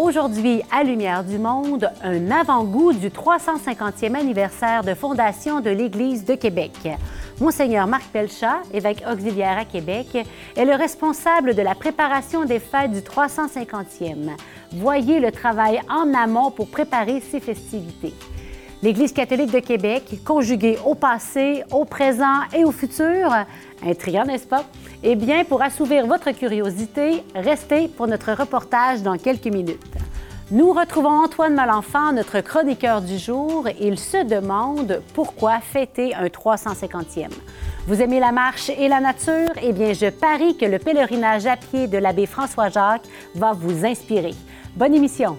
Aujourd'hui, à Lumière du Monde, un avant-goût du 350e anniversaire de fondation de l'Église de Québec. Monseigneur Marc Pelchat, évêque auxiliaire à Québec, est le responsable de la préparation des fêtes du 350e. Voyez le travail en amont pour préparer ces festivités. L'Église catholique de Québec, conjuguée au passé, au présent et au futur, intriguant, n'est-ce pas? Eh bien, pour assouvir votre curiosité, restez pour notre reportage dans quelques minutes. Nous retrouvons Antoine Malenfant, notre chroniqueur du jour. Il se demande pourquoi fêter un 350e. Vous aimez la marche et la nature? Eh bien, je parie que le pèlerinage à pied de l'abbé François Jacques va vous inspirer. Bonne émission!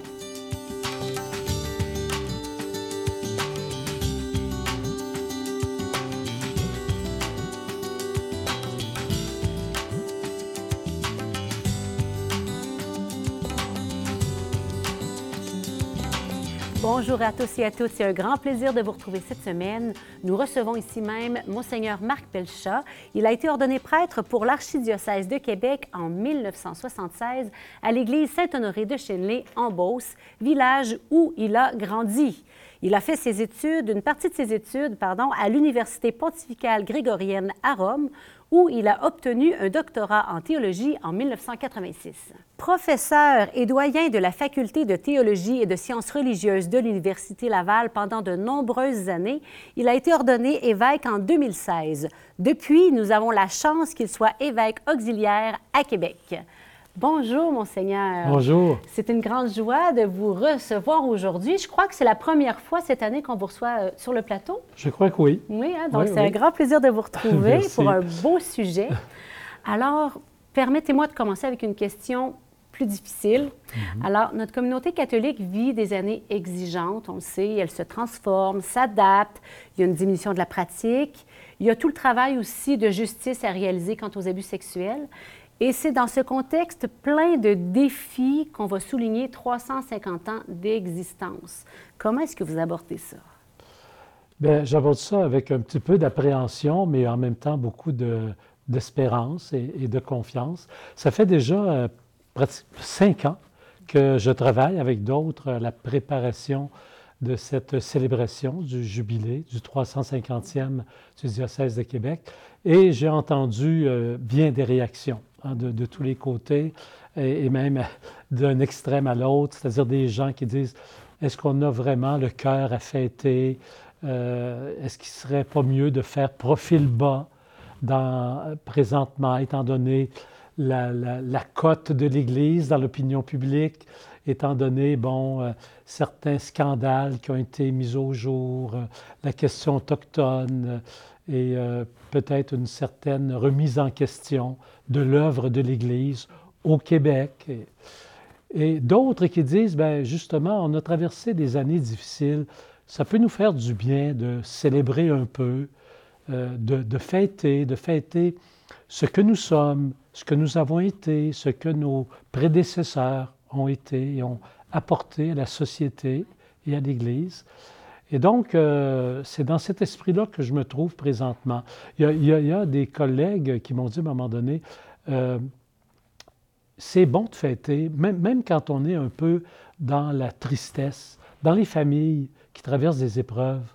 Bonjour à tous et à toutes. C'est un grand plaisir de vous retrouver cette semaine. Nous recevons ici même Monseigneur Marc Pelchat. Il a été ordonné prêtre pour l'archidiocèse de Québec en 1976 à l'église Saint-Honoré de Chenley en Beauce, village où il a grandi. Il a fait ses études, une partie de ses études, pardon, à l'Université pontificale grégorienne à Rome, où il a obtenu un doctorat en théologie en 1986. Professeur et doyen de la faculté de théologie et de sciences religieuses de l'Université Laval pendant de nombreuses années, il a été ordonné évêque en 2016. Depuis, nous avons la chance qu'il soit évêque auxiliaire à Québec. Bonjour, Monseigneur. Bonjour. C'est une grande joie de vous recevoir aujourd'hui. Je crois que c'est la première fois cette année qu'on vous reçoit euh, sur le plateau. Je crois que oui. Oui, hein, donc c'est un grand plaisir de vous retrouver pour un beau sujet. Alors, permettez-moi de commencer avec une question plus difficile. Mhm. Alors, notre communauté catholique vit des années exigeantes, on le sait, elle se transforme, s'adapte, il y a une diminution de la pratique, il y a tout le travail aussi de justice à réaliser quant aux abus sexuels. Et c'est dans ce contexte plein de défis qu'on va souligner 350 ans d'existence. Comment est-ce que vous abordez ça? Bien, j'aborde ça avec un petit peu d'appréhension, mais en même temps beaucoup d'espérance et, de confiance. Ça fait déjà euh, cinq ans que je travaille avec d'autres à la préparation de cette célébration du jubilé du 350e du diocèse de Québec. Et j'ai entendu euh, bien des réactions. Hein, de, tous les côtés, et, même d'un extrême à l'autre, c'est-à-dire des gens qui disent, est-ce qu'on a vraiment le cœur à fêter? Euh, est-ce qu'il serait pas mieux de faire profil bas dans, présentement, étant donné la, cote de l'Église dans l'opinion publique, étant donné, bon, euh, certains scandales qui ont été mis au jour, euh, la question autochtone, et euh, peut-être une certaine remise en question de l'œuvre de l'Église au Québec. Et, d'autres qui disent, ben justement, on a traversé des années difficiles, ça peut nous faire du bien de célébrer un peu, euh, de, fêter, de fêter ce que nous sommes, ce que nous avons été, ce que nos prédécesseurs ont été et ont apporté à la société et à l'Église. Et donc, euh, c'est dans cet esprit-là que je me trouve présentement. Il y a, des collègues qui m'ont dit à un moment donné, euh, c'est bon de fêter, même, même, quand on est un peu dans la tristesse, dans les familles qui traversent des épreuves,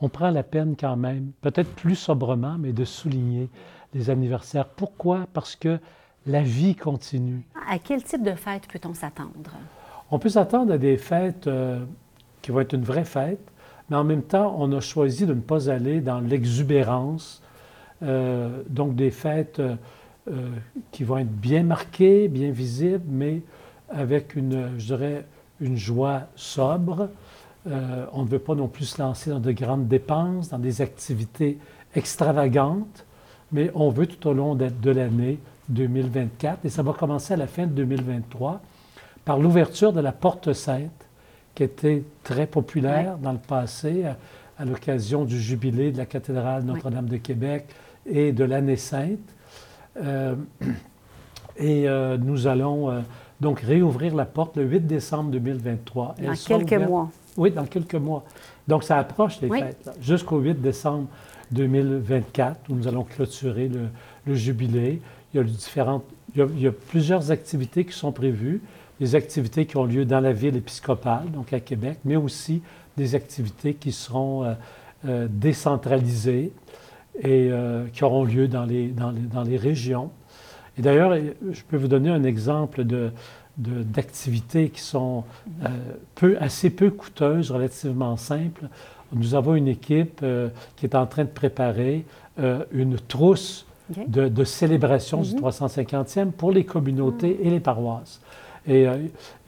on prend la peine quand même, peut-être plus sobrement, mais de souligner les anniversaires. Pourquoi? Parce que la vie continue. À quel type de fête peut-on s'attendre? On peut s'attendre à des fêtes euh, qui vont être une vraie fête, mais en même temps, on a choisi de ne pas aller dans l'exubérance, euh, donc des fêtes euh, euh, qui vont être bien marquées, bien visibles, mais avec une, je dirais, une joie sobre. on ne veut pas non plus se lancer dans de grandes dépenses, dans des activités extravagantes, mais on veut tout au long de, de l'année 2024, et ça va commencer à la fin de 2023, par l'ouverture de la Porte Sainte qui était très populaire dans le passé à, l'occasion du jubilé de la cathédrale Notre-Dame de Québec et de l'année sainte. Euh, et euh, nous allons euh, donc réouvrir la porte le 8 décembre 2023. Dans quelques mois. Oui, dans quelques mois. Donc ça approche les fêtes, jusqu'au 8 décembre 2024, où nous allons clôturer le, jubilé. Il y, a différentes, il y a plusieurs activités qui sont prévues des activités qui ont lieu dans la ville épiscopale, donc à Québec, mais aussi des activités qui seront euh, euh, décentralisées et euh, qui auront lieu dans les, dans les, dans les régions. Et d'ailleurs, je peux vous donner un exemple de, d'activités qui sont peu, assez peu coûteuses, relativement simples. Nous avons une équipe qui est en train de préparer une trousse de, célébration du 350e mhm. pour les communautés et les paroisses. Et, euh,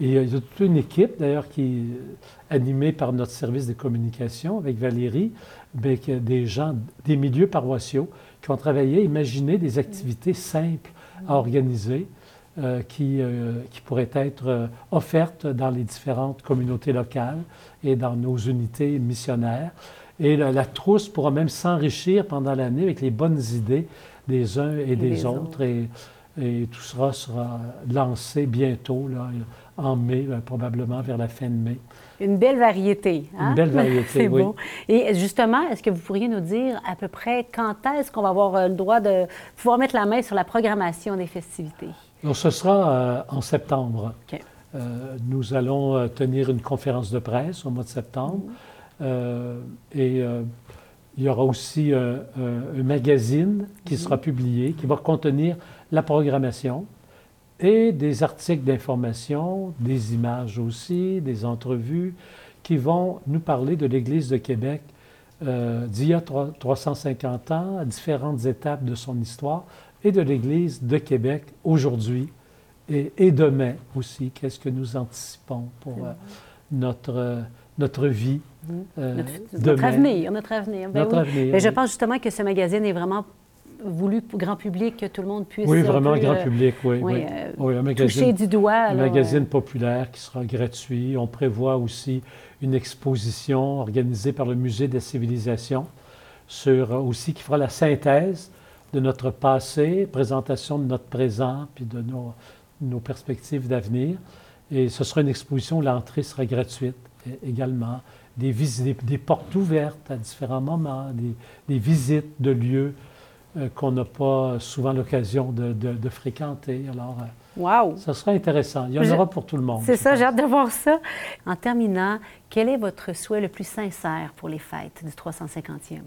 il y a toute une équipe, d'ailleurs, qui est animée par notre service de communication avec Valérie, avec des gens des milieux paroissiaux qui ont travaillé, imaginé des activités simples à organiser. Euh, qui, euh, qui, pourraient être offertes dans les différentes communautés locales et dans nos unités missionnaires. Et la, trousse pourra même s'enrichir pendant l'année avec les bonnes idées des uns et, des autres. Et, et tout sera sera lancé bientôt, là, en mai, euh, probablement vers la fin de mai. Une belle variété. Hein? Une belle variété, C'est oui. Beau. Et justement, est-ce que vous pourriez nous dire à peu près quand est-ce qu'on va avoir euh, le droit de pouvoir mettre la main sur la programmation des festivités? Donc, ce sera euh, en septembre. nous allons tenir une conférence de presse au mois de septembre. Mm-hmm. et il y aura aussi un, magazine qui sera publié, qui va contenir la programmation et des articles d'information, des images aussi, des entrevues qui vont nous parler de l'Église de Québec euh, d'il y a 350 ans, à différentes étapes de son histoire, et de l'Église de Québec aujourd'hui et, demain aussi. Qu'est-ce que nous anticipons pour euh, notre, notre vie. Euh, notre, avenir, notre avenir. Ben notre avenir ben, Je pense justement que ce magazine est vraiment voulu pour grand public, que tout le monde puisse. Oui, vraiment grand euh, public, oui. oui. Euh, un magazine, toucher du doigt. Un magazine populaire qui sera gratuit. On prévoit aussi une exposition organisée par le Musée des civilisations sur aussi qui fera la synthèse de notre passé, présentation de notre présent, puis de nos, nos perspectives d'avenir. Et ce sera une exposition où l'entrée sera gratuite également. Des, portes ouvertes à différents moments, des, des visites de lieux euh, qu'on n'a pas souvent l'occasion de, fréquenter. Alors, euh, wow. ça sera intéressant. Il y en aura pour tout le monde. C'est ça, j'ai hâte de voir ça. En terminant, quel est votre souhait le plus sincère pour les fêtes du 350e?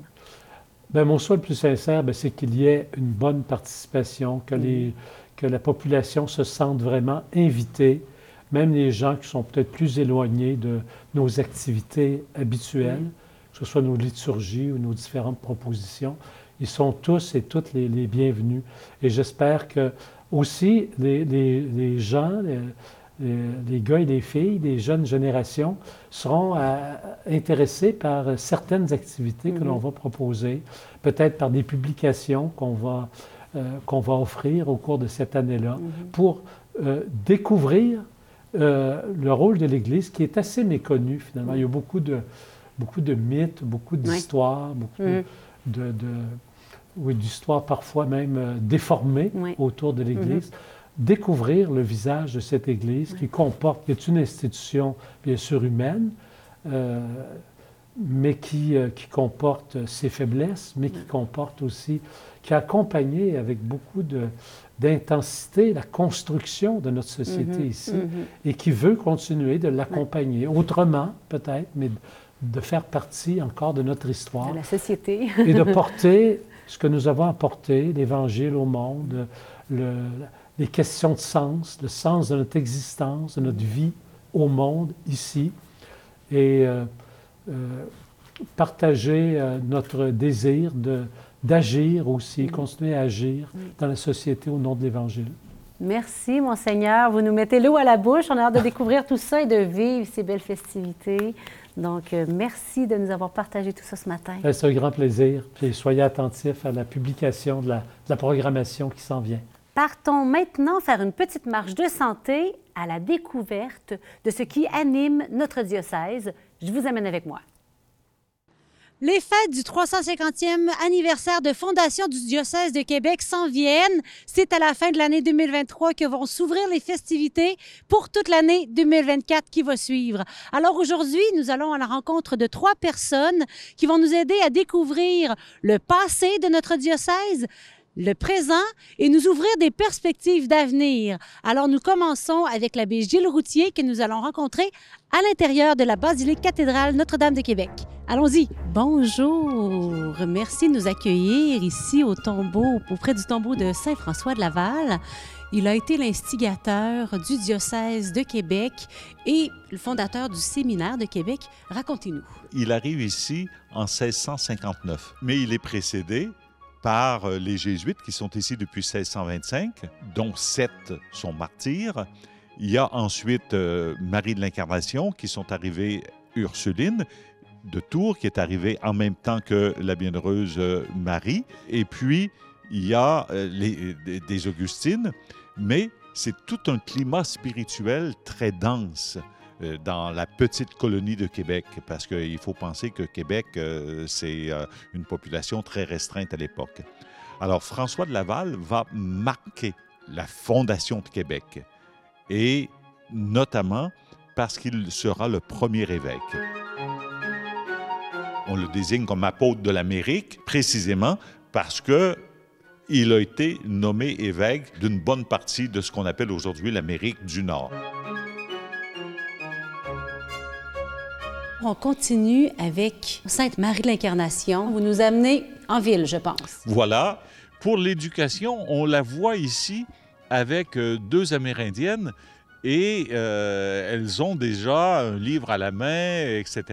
Bien, mon souhait le plus sincère, ben, c'est qu'il y ait une bonne participation, que, les, que la population se sente vraiment invitée, même les gens qui sont peut-être plus éloignés de nos activités habituelles, que ce soit nos liturgies ou nos différentes propositions, ils sont tous et toutes les, bienvenus. Et j'espère que aussi les, gens, les, gars et les filles, les jeunes générations seront euh, intéressés par certaines activités que l'on mm-hmm. va proposer, peut-être par des publications qu'on va, euh, qu'on va offrir au cours de cette année-là, mm-hmm. pour euh, découvrir le rôle de l'Église qui est assez méconnu finalement. Il y a beaucoup de, beaucoup de mythes, beaucoup d'histoires, beaucoup mm-hmm. de, oui, d'histoire parfois même euh, déformée autour de l'Église. Mm-hmm. Découvrir le visage de cette Église qui comporte, qui est une institution bien sûr humaine, euh, mais qui, euh, qui, comporte ses faiblesses, mais qui comporte aussi, qui a accompagné avec beaucoup d'intensité la construction de notre société mm-hmm. ici mm-hmm. et qui veut continuer de l'accompagner, autrement peut-être, mais de faire partie encore de notre histoire. De la société. et de porter ce que nous avons apporté, l'Évangile au monde, les questions de sens, le sens de notre existence, de notre vie au monde, ici, et euh, euh, partager euh, notre désir d'agir aussi, continuer à agir dans la société au nom de l'Évangile. Merci, Monseigneur. Vous nous mettez l'eau à la bouche. On a hâte de découvrir tout ça et de vivre ces belles festivités. Donc, euh, merci de nous avoir partagé tout ça ce matin. C'est un grand plaisir? Puis soyez attentifs à la publication de la, de la programmation qui s'en vient. Partons maintenant faire une petite marche de santé à la découverte de ce qui anime notre diocèse. Je vous amène avec moi. Les fêtes du 350e anniversaire de fondation du diocèse de Québec s'en viennent. C'est à la fin de l'année 2023 que vont s'ouvrir les festivités pour toute l'année 2024 qui va suivre. Alors aujourd'hui, nous allons à la rencontre de trois personnes qui vont nous aider à découvrir le passé de notre diocèse, le présent et nous ouvrir des perspectives d'avenir. Alors nous commençons avec l'abbé Gilles Routier que nous allons rencontrer à l'intérieur de la basilique cathédrale Notre-Dame de Québec. Allons-y. Bonjour. Merci de nous accueillir ici au tombeau, auprès du tombeau de Saint-François de Laval. Il a été l'instigateur du diocèse de Québec et le fondateur du séminaire de Québec. Racontez-nous. Il arrive ici en 1659, mais il est précédé par euh, les jésuites qui sont ici depuis 1625, dont sept sont martyrs. Il y a ensuite euh, Marie de l'Incarnation qui sont arrivés Ursuline de Tours qui est arrivée en même temps que la bienheureuse euh, Marie. Et puis, il y a des Augustines, mais c'est tout un climat spirituel très dense dans la petite colonie de Québec, parce qu'il faut penser que Québec, euh, c'est euh, une population très restreinte à l'époque. Alors François de Laval va marquer la fondation de Québec, et notamment parce qu'il sera le premier évêque. On le désigne comme apôtre de l'Amérique, précisément parce que il a été nommé évêque d'une bonne partie de ce qu'on appelle aujourd'hui l'Amérique du Nord. On continue avec Sainte Marie de l'Incarnation. Vous nous amenez en ville, je pense. Voilà. Pour l'éducation, on la voit ici avec euh, deux Amérindiennes et euh, elles ont déjà un livre à la main, etc.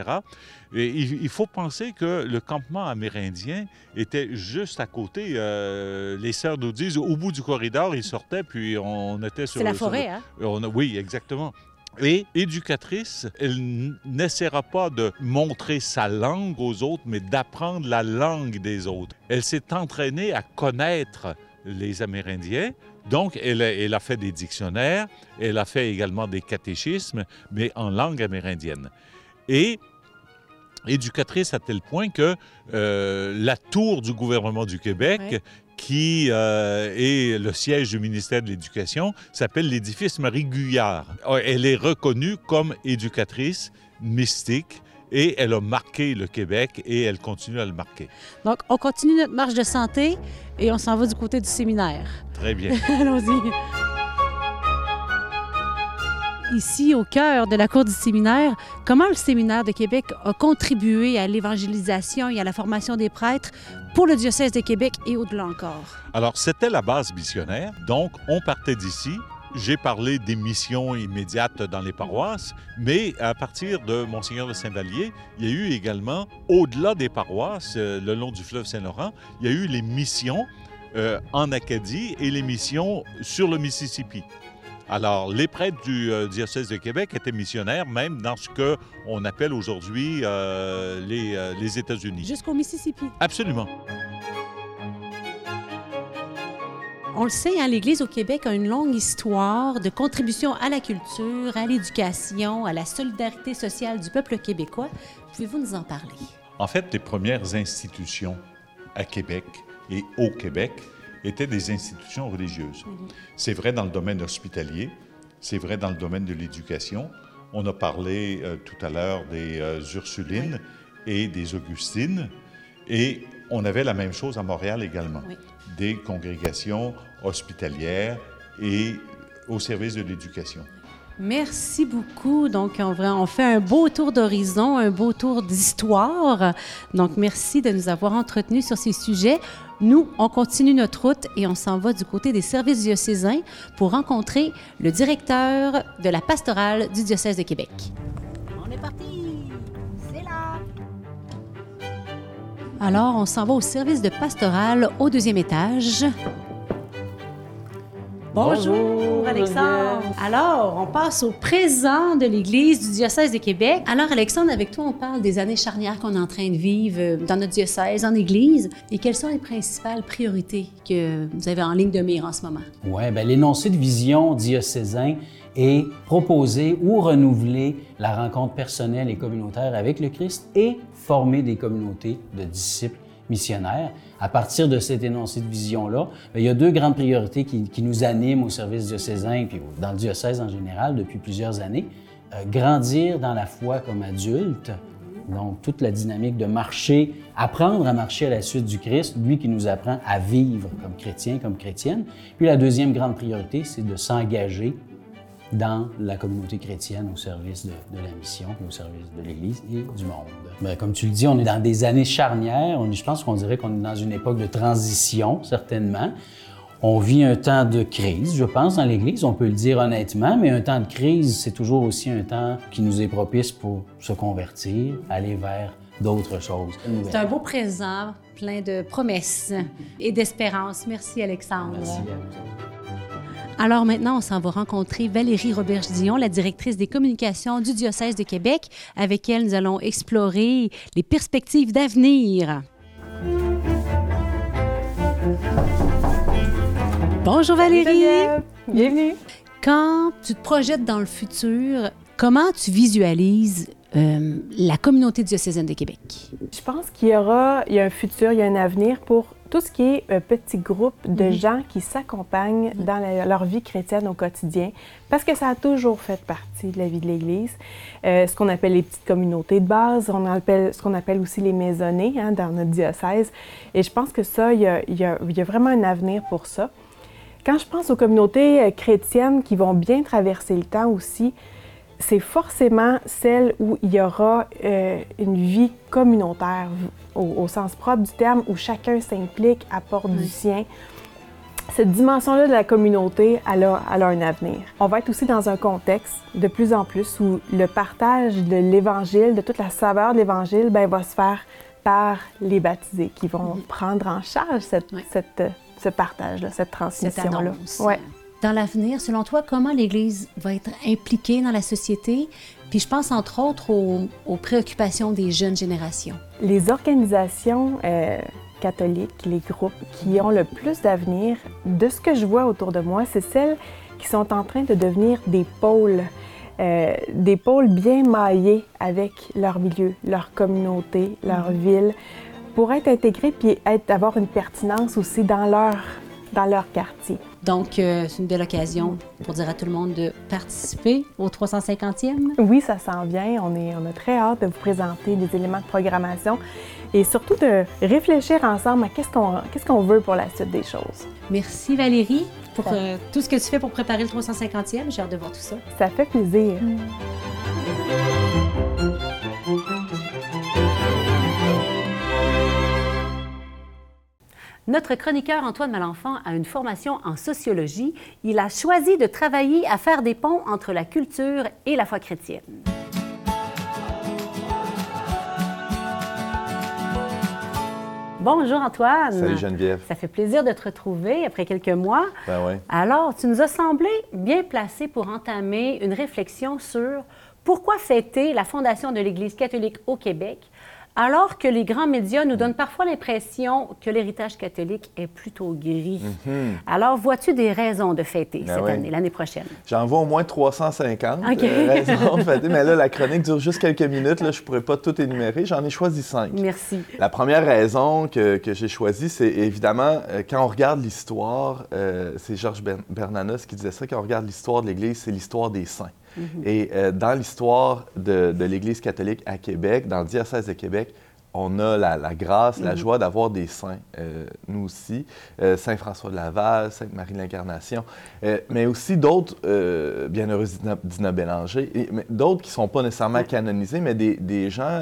Et il, faut penser que le campement amérindien était juste à côté. Euh, les sœurs nous disent, au bout du corridor, ils sortaient, puis on était sur... C'est la forêt, hein? oui, exactement. Et éducatrice, elle n'essaiera pas de montrer sa langue aux autres, mais d'apprendre la langue des autres. Elle s'est entraînée à connaître les Amérindiens, donc, elle a, fait des dictionnaires, elle a fait également des catéchismes, mais en langue amérindienne. Et éducatrice à tel point que euh, la tour du gouvernement du Québec, qui euh, est le siège du ministère de l'Éducation, s'appelle l'édifice Marie Guyard. Elle est reconnue comme éducatrice mystique et elle a marqué le Québec et elle continue à le marquer. Donc, on continue notre marche de santé et on s'en va du côté du séminaire. Très bien. Allons-y. Ici, au cœur de la cour du séminaire, comment le séminaire de Québec a contribué à l'évangélisation et à la formation des prêtres pour le diocèse de Québec et au-delà encore? Alors, c'était la base missionnaire. Donc, on partait d'ici j'ai parlé des missions immédiates dans les paroisses, mais à partir de Monseigneur de Saint-Vallier, il y a eu également, au-delà des paroisses, euh, le long du fleuve Saint-Laurent, il y a eu les missions euh, en Acadie et les missions sur le Mississippi. Alors, les prêtres du euh, diocèse de Québec étaient missionnaires, même dans ce qu'on appelle aujourd'hui les, les États-Unis. Jusqu'au Mississippi. Absolument. On le sait, hein, l'Église au Québec a une longue histoire de contribution à la culture, à l'éducation, à la solidarité sociale du peuple québécois. Pouvez-vous nous en parler? En fait, les premières institutions à Québec et au Québec étaient des institutions religieuses. Mhm. C'est vrai dans le domaine hospitalier, c'est vrai dans le domaine de l'éducation. On a parlé euh, tout à l'heure des euh, Ursulines et des Augustines, et on avait la même chose à Montréal également. Des congrégations hospitalières et au service de l'éducation. Merci beaucoup. Donc, on, fait un beau tour d'horizon, un beau tour d'histoire. Donc, merci de nous avoir entretenus sur ces sujets. Nous, on continue notre route et on s'en va du côté des services diocésains pour rencontrer le directeur de la pastorale du diocèse de Québec. On est parti! Alors, on s'en va au service de pastoral au deuxième étage. Bonjour, Alexandre. Alors, on passe au présent de l'Église du diocèse de Québec. Alors, Alexandre, avec toi, on parle des années charnières qu'on est en train de vivre euh, dans notre diocèse, en Église. Et quelles sont les principales priorités que vous avez en ligne de mire en ce moment? Oui, bien, l'énoncé de vision diocésain et proposer ou renouveler la rencontre personnelle et communautaire avec le Christ et former des communautés de disciples missionnaires. À partir de cet énoncé de vision-là, ben, il y a deux grandes priorités qui, nous animent au service diocésain puis dans le diocèse en général depuis plusieurs années. Euh, grandir dans la foi comme adulte Donc, toute la dynamique de marcher, apprendre à marcher à la suite du Christ, lui qui nous apprend à vivre comme chrétien, comme chrétienne. Puis la deuxième grande priorité, c'est de s'engager dans la communauté chrétienne au service de, la mission au service de l'Église et du monde. Bien, comme tu le dis, on est dans des années charnières. On, je pense qu'on dirait qu'on est dans une époque de transition, certainement. On vit un temps de crise, je pense, dans l'Église, on peut le dire honnêtement, mais un temps de crise, c'est toujours aussi un temps qui nous est propice pour se convertir, aller vers d'autres choses. C'est un beau présent, plein de promesses et d'espérance. Merci, Alexandre. Merci Alors maintenant, on s'en va rencontrer Valérie Roberge-Dion, la directrice des communications du diocèse de Québec, avec elle nous allons explorer les perspectives d'avenir. Bonjour Valérie. Bienvenue. Quand tu te projettes dans le futur, comment tu visualises euh, la communauté diocésaine de Québec? Je pense qu'il y aura il y a un futur, il y a un avenir pour tout ce qui est un petit groupe de mhm. gens qui s'accompagnent mhm. dans leur vie chrétienne au quotidien, parce que ça a toujours fait partie de la vie de l'Église. Euh, ce qu'on appelle les petites communautés de base, on appelle, ce qu'on appelle aussi les maisonnées hein, dans notre diocèse. Et je pense que ça, il y, a, il y a vraiment un avenir pour ça. Quand je pense aux communautés euh, chrétiennes qui vont bien traverser le temps aussi, c'est forcément celles où il y aura euh, une vie communautaire au, sens propre du terme, où chacun s'implique, apporte du sien. Cette dimension-là de la communauté, elle a, elle a, un avenir. On va être aussi dans un contexte de plus en plus où le partage de l'Évangile, de toute la saveur de l'Évangile, ben, va se faire par les baptisés qui vont prendre en charge cette, cette ce partage, cette transmission-là. Ouais. Dans l'avenir, selon toi, comment l'Église va être impliquée dans la société? Puis je pense entre autres aux, préoccupations des jeunes générations. Les organisations euh, catholiques, les groupes qui ont le plus d'avenir, de ce que je vois autour de moi, c'est celles qui sont en train de devenir des pôles. Euh, des pôles bien maillés avec leur milieu, leur communauté, leur mm-hmm. ville, pour être intégrés puis être, avoir une pertinence aussi dans leur, dans leur quartier. Donc, euh, c'est une belle occasion pour dire à tout le monde de participer au 350e. Oui, ça s'en vient. On, est, on a très hâte de vous présenter des éléments de programmation et surtout de réfléchir ensemble à qu'est-ce qu'on qu'est-ce qu'on veut pour la suite des choses. Merci Valérie pour euh, tout ce que tu fais pour préparer le 350e. J'ai hâte de voir tout ça. Ça fait plaisir. Mm. Notre chroniqueur Antoine Malenfant a une formation en sociologie. Il a choisi de travailler à faire des ponts entre la culture et la foi chrétienne. Bonjour Antoine. Salut Geneviève. Ça fait plaisir de te retrouver après quelques mois. Ben oui. Alors, tu nous as semblé bien placé pour entamer une réflexion sur pourquoi fêter la fondation de l'Église catholique au Québec alors que les grands médias nous donnent parfois l'impression que l'héritage catholique est plutôt gris. Mhm. Alors, vois-tu des raisons de fêter ben cette année, l'année prochaine? J'en vois au moins 350 euh, raisons de fêter, mais là, la chronique dure juste quelques minutes. Là, je ne pourrais pas tout énumérer. J'en ai choisi cinq. Merci. La première raison que, j'ai choisie, c'est évidemment, euh, quand on regarde l'histoire, euh, c'est Georges Bernanos qui disait ça, quand on regarde l'histoire de l'Église, c'est l'histoire des saints. Mhm. Et euh, dans l'histoire de, l'Église catholique à Québec, dans le diocèse de Québec, on a la, grâce, la mhm. joie d'avoir des saints, euh, nous aussi, euh, Saint François de Laval, Sainte Marie de l'Incarnation, mais aussi d'autres bienheureux Dina Bélanger, d'autres qui ne sont pas nécessairement canonisés, mais des, gens,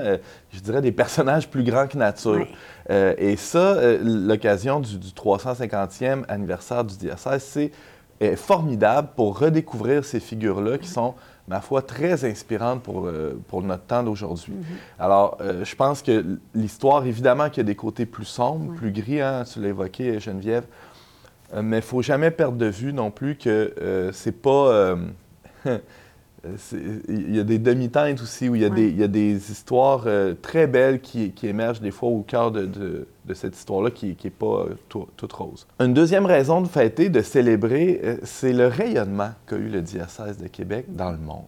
je dirais, des personnages plus grands que nature. et ça, l'occasion du, du 350e anniversaire du diocèse, c'est est formidable pour redécouvrir ces figures-là qui sont, ma foi, très inspirantes pour, euh, pour notre temps d'aujourd'hui. Mm-hmm. Alors, euh, je pense que l'histoire, évidemment qu'il y a des côtés plus sombres, plus gris, hein, tu l'as évoqué, Geneviève, euh, mais il ne faut jamais perdre de vue non plus que c'est pas... il y a des demi-teintes aussi, où il y a, des, il y a des, histoires très belles qui, qui, émergent des fois au cœur de de cette histoire-là qui n'est pas euh, toute rose. Une deuxième raison de fêter, de célébrer, euh, c'est le rayonnement qu'a eu le diocèse de Québec dans le monde.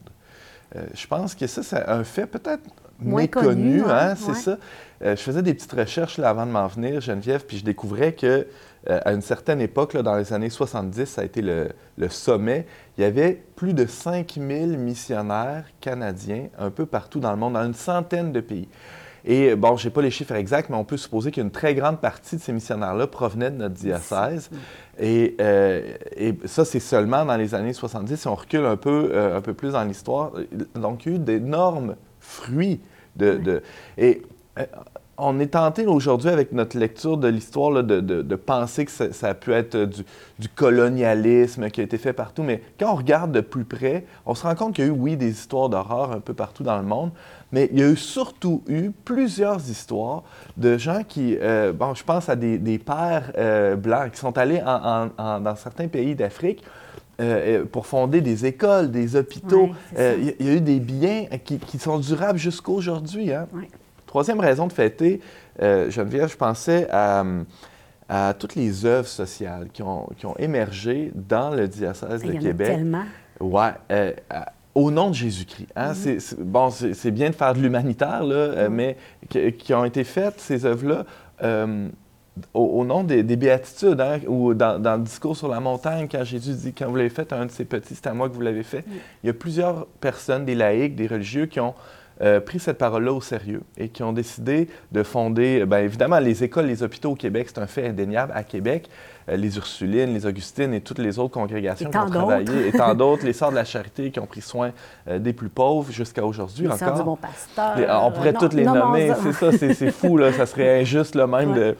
je pense que ça, c'est un fait peut-être méconnu, connu, ouais, hein, c'est ouais. ça. Euh, je faisais des petites recherches là, avant de m'en venir, Geneviève, puis je découvrais que euh, à une certaine époque, dans les années 70, ça a été le, sommet. Il y avait plus de 5000 missionnaires canadiens un peu partout dans le monde, dans une centaine de pays. Et bon, je n'ai pas les chiffres exacts, mais on peut supposer qu'une très grande partie de ces missionnaires-là provenaient de notre diocèse. Et, euh, ça, c'est seulement dans les années 70. Si on recule un peu, euh, un peu plus dans l'histoire, donc il y a eu d'énormes fruits de... et euh, on est tenté aujourd'hui, avec notre lecture de l'histoire, de, de- de penser que ça, ça a pu être du, du colonialisme qui a été fait partout. Mais quand on regarde de plus près, on se rend compte qu'il y a eu, oui, des histoires d'horreur un peu partout dans le monde, mais il y a eu surtout eu plusieurs histoires de gens qui, euh, bon, je pense à des, des pères euh, blancs qui sont allés en- en- en- dans certains pays d'Afrique euh, euh, pour fonder des écoles, des hôpitaux. Euh. Il y, a- il y a eu des biens qui, qui sont durables jusqu'à aujourd'hui. Hein? Troisième raison de fêter, euh, Geneviève, je pensais à, à toutes les œuvres sociales qui ont, qui ont émergé dans le diocèse de Québec. tellement. Ouais, euh, au nom de Jésus-Christ. hein. Mhm. C'est- bon, c'est bien de faire de l'humanitaire, là, euh, mais qui, qui ont été faites, ces œuvres-là, euh, au, au nom des, des béatitudes, hein, ou dans, dans le discours sur la montagne, quand Jésus dit Quand vous l'avez fait à un de ces petits, c'est à moi que vous l'avez fait. Il y a plusieurs personnes, des laïcs, des religieux, qui ont euh, pris cette parole-là au sérieux et qui ont décidé de fonder, bien évidemment, les écoles, les hôpitaux au Québec, c'est un fait indéniable à Québec. Euh, les Ursulines, les Augustines et toutes les autres congrégations qui ont travaillé, et tant d'autres, les Sœurs de la Charité qui ont pris soin euh, des plus pauvres jusqu'à aujourd'hui Les sœurs encore. du bon pasteur. Les- on pourrait Non, toutes les nommons-en. nommer, c'est ça, c'est c'est fou, là, ça serait injuste là, même Ouais. de,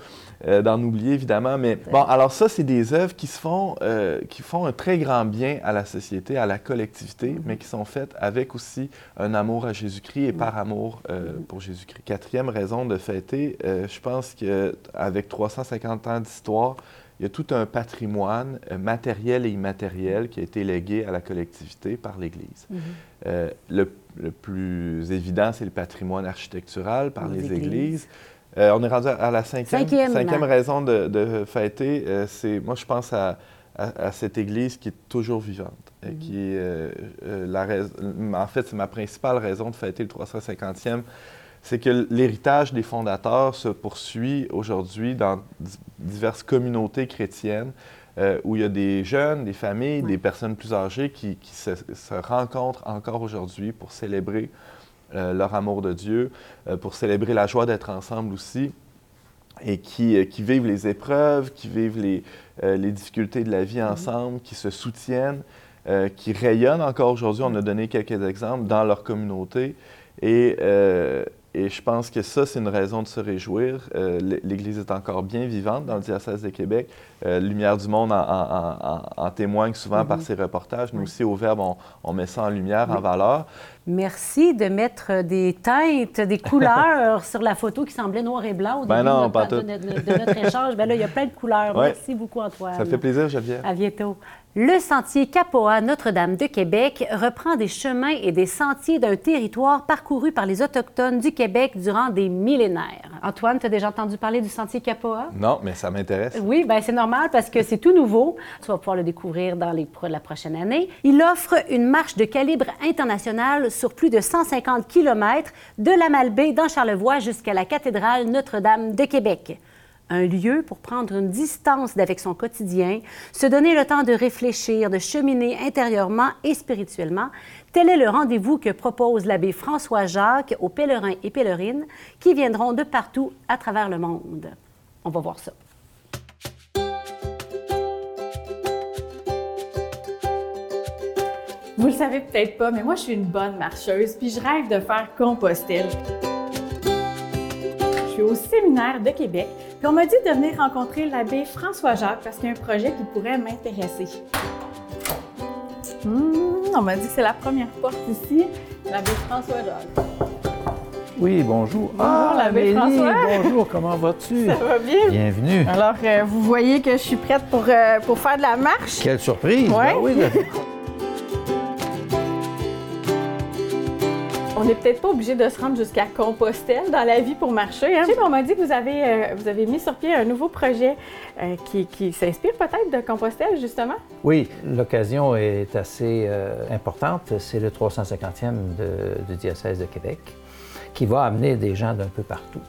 euh, d'en oublier, évidemment. Mais bon, alors ça, c'est des œuvres qui se font, euh, qui font un très grand bien à la société, à la collectivité, Mm-hmm. mais qui sont faites avec aussi un amour à Jésus-Christ et par amour euh, Mm-hmm. pour Jésus-Christ. Quatrième raison de fêter, je pense qu'avec 350 ans d'histoire, il y a tout un patrimoine matériel et immatériel qui a été légué à la collectivité par l'Église. Mhm. Le, le plus évident, c'est le patrimoine architectural par Les les, églises. églises. Euh, on est rendu à la cinquième, Cinquième. raison de, de fêter. euh, c'est, moi, je pense à, à- à cette église qui est toujours vivante. Mhm. qui est, euh, la rais- en fait, c'est ma principale raison de fêter le 350e. C'est que l'héritage des fondateurs se poursuit aujourd'hui dans di- diverses communautés chrétiennes où il y a des jeunes, des familles, Ouais. des personnes plus âgées qui, qui se, se rencontrent encore aujourd'hui pour célébrer leur amour de Dieu, euh, pour célébrer la joie d'être ensemble aussi, et qui, euh, qui vivent les épreuves, qui vivent les, euh, les difficultés de la vie ensemble, qui se soutiennent, euh, qui rayonnent encore aujourd'hui. On a donné quelques exemples dans leur communauté. Et, euh, et je pense que ça, c'est une raison de se réjouir. Euh, L'Église est encore bien vivante dans le diocèse de Québec. Euh, lumière du Monde en, en- en- en témoigne souvent par ses reportages. Nous aussi, au Verbe, on, on met ça en lumière, en valeur. Merci de mettre des teintes, des couleurs sur la photo qui semblait noir et blanc au Ben début non, de, notre, pas de tout. notre- de notre échange. Ben là, il y a plein de couleurs. Ouais. Merci beaucoup, Antoine. Ça fait plaisir, Geneviève. À bientôt. Le sentier Capoa Notre-Dame de Québec reprend des chemins et des sentiers d'un territoire parcouru par les Autochtones du Québec durant des millénaires. Antoine, tu as déjà entendu parler du sentier Capoa? Non, mais ça m'intéresse. Oui, ben c'est normal parce que c'est tout nouveau. Tu vas pouvoir le découvrir dans les, la prochaine année. Il offre une marche de calibre international sur plus de 150 km de la Malbaie dans Charlevoix jusqu'à la cathédrale Notre-Dame de Québec. Un lieu pour prendre une distance d'avec son quotidien, se donner le temps de réfléchir, de cheminer intérieurement et spirituellement. Tel est le rendez-vous que propose l'abbé François Jacques aux pèlerins et pèlerines qui viendront de partout à travers le monde. On va voir ça. Vous le savez peut-être pas, mais moi, je suis une bonne marcheuse, puis je rêve de faire Compostelle. Je suis au séminaire de Québec, puis on m'a dit de venir rencontrer l'abbé François Jacques parce qu'il y a un projet qui pourrait m'intéresser. Hmm, on m'a dit que c'est la première porte ici, l'abbé François Jacques. Oui, bonjour. Bonjour, l'abbé Amélie, François. bonjour, comment vas-tu? Ça va bien? Bienvenue. Alors, euh, vous voyez que je suis prête pour, euh, pour faire de la marche? Quelle surprise! Ouais. Ben oui, on n'est peut-être pas obligé de se rendre jusqu'à Compostelle dans la vie pour marcher. Hein? on m'a dit que vous avez, euh, vous avez mis sur pied un nouveau projet euh, qui, s'inspire peut-être de Compostelle, justement? Oui, l'occasion est assez euh, importante. C'est le 350e du diocèse de Québec qui va amener des gens d'un peu partout.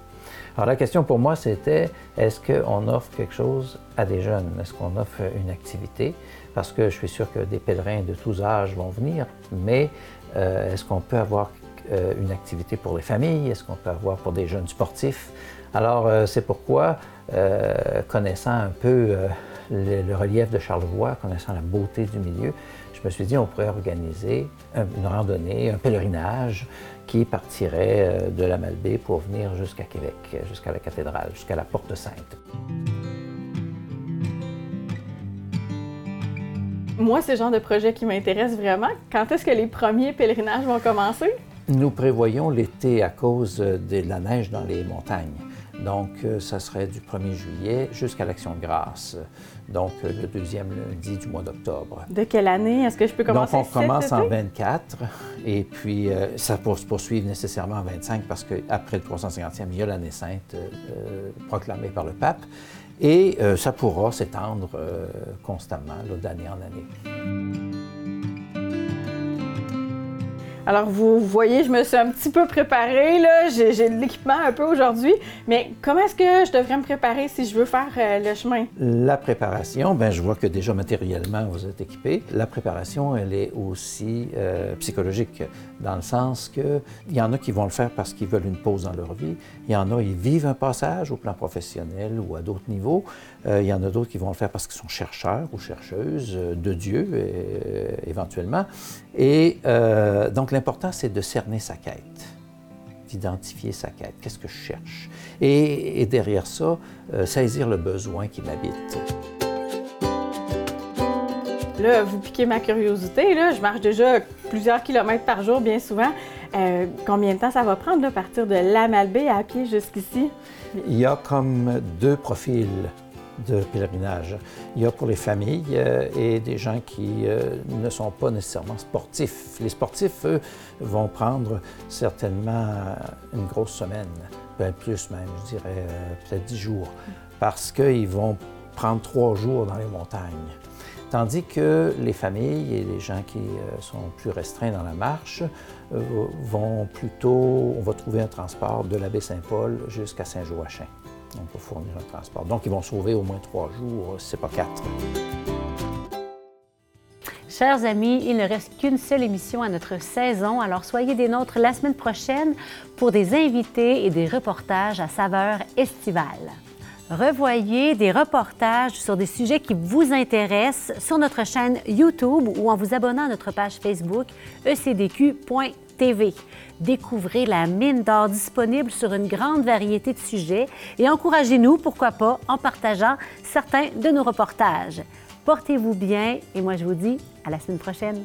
Alors la question pour moi, c'était est-ce qu'on offre quelque chose à des jeunes? Est-ce qu'on offre une activité? Parce que je suis sûr que des pèlerins de tous âges vont venir, mais est-ce qu'on peut avoir euh, une activité pour les familles? Est-ce qu'on peut avoir pour des jeunes sportifs? Alors, euh, c'est pourquoi, euh, connaissant un peu le, relief de Charlevoix, connaissant la beauté du milieu, je me suis dit on pourrait organiser une randonnée, un pèlerinage qui partirait de la Malbaie pour venir jusqu'à Québec, jusqu'à la cathédrale, jusqu'à la Porte Sainte. Moi, c'est le genre de projet qui m'intéresse vraiment. Quand est-ce que les premiers pèlerinages vont commencer? Nous prévoyons l'été à cause de la neige dans les montagnes. Donc, euh, ça serait du 1er juillet jusqu'à l'Action de grâce, donc euh, le deuxième lundi du mois d'octobre. De quelle année? Est-ce que je peux commencer Donc, on commence en 24, et puis euh, ça peut se poursuivre nécessairement en 25 parce qu'après le 350e, il y a l'année sainte proclamée par le pape, et ça pourra s'étendre constamment d'année en année. Alors, vous voyez, je me suis un petit peu préparée, là. J'ai, de l'équipement un peu aujourd'hui. Mais comment est-ce que je devrais me préparer si je veux faire euh, le chemin? La préparation, bien, je vois que déjà matériellement, vous êtes équipé. La préparation, elle est aussi euh, psychologique, dans le sens qu'il y en a qui vont le faire parce qu'ils veulent une pause dans leur vie. Il y en a, ils vivent un passage au plan professionnel ou à d'autres niveaux. Euh, il y en a d'autres qui vont le faire parce qu'ils sont chercheurs ou chercheuses de Dieu, éventuellement. Et donc, l'important, c'est de cerner sa quête, d'identifier sa quête. Qu'est-ce que je cherche? Et, derrière ça, euh, saisir le besoin qui m'habite. Là, vous piquez ma curiosité. Là. Je marche déjà plusieurs kilomètres par jour, bien souvent. Euh, combien de temps ça va prendre de partir de la Malbaie à pied jusqu'ici? Il y a comme deux profils de pèlerinage. Il y a pour les familles euh, et des gens qui euh, ne sont pas nécessairement sportifs. Les sportifs, eux, vont prendre certainement une grosse semaine, peut plus même, je dirais euh, peut-être dix jours, parce qu'ils vont prendre trois jours dans les montagnes. Tandis que les familles et les gens qui sont plus restreints dans la marche vont plutôt, on va trouver un transport de la baie Saint-Paul jusqu'à Saint-Joachim on peut fournir un transport. Donc, ils vont sauver au moins trois jours, si ce n'est pas quatre. Chers amis, il ne reste qu'une seule émission à notre saison, alors soyez des nôtres la semaine prochaine pour des invités et des reportages à saveur estivale. Revoyez des reportages sur des sujets qui vous intéressent sur notre chaîne YouTube ou en vous abonnant à notre page Facebook Découvrez la mine d'or disponible sur une grande variété de sujets et encouragez-nous, pourquoi pas, en partageant certains de nos reportages. Portez-vous bien et moi je vous dis à la semaine prochaine.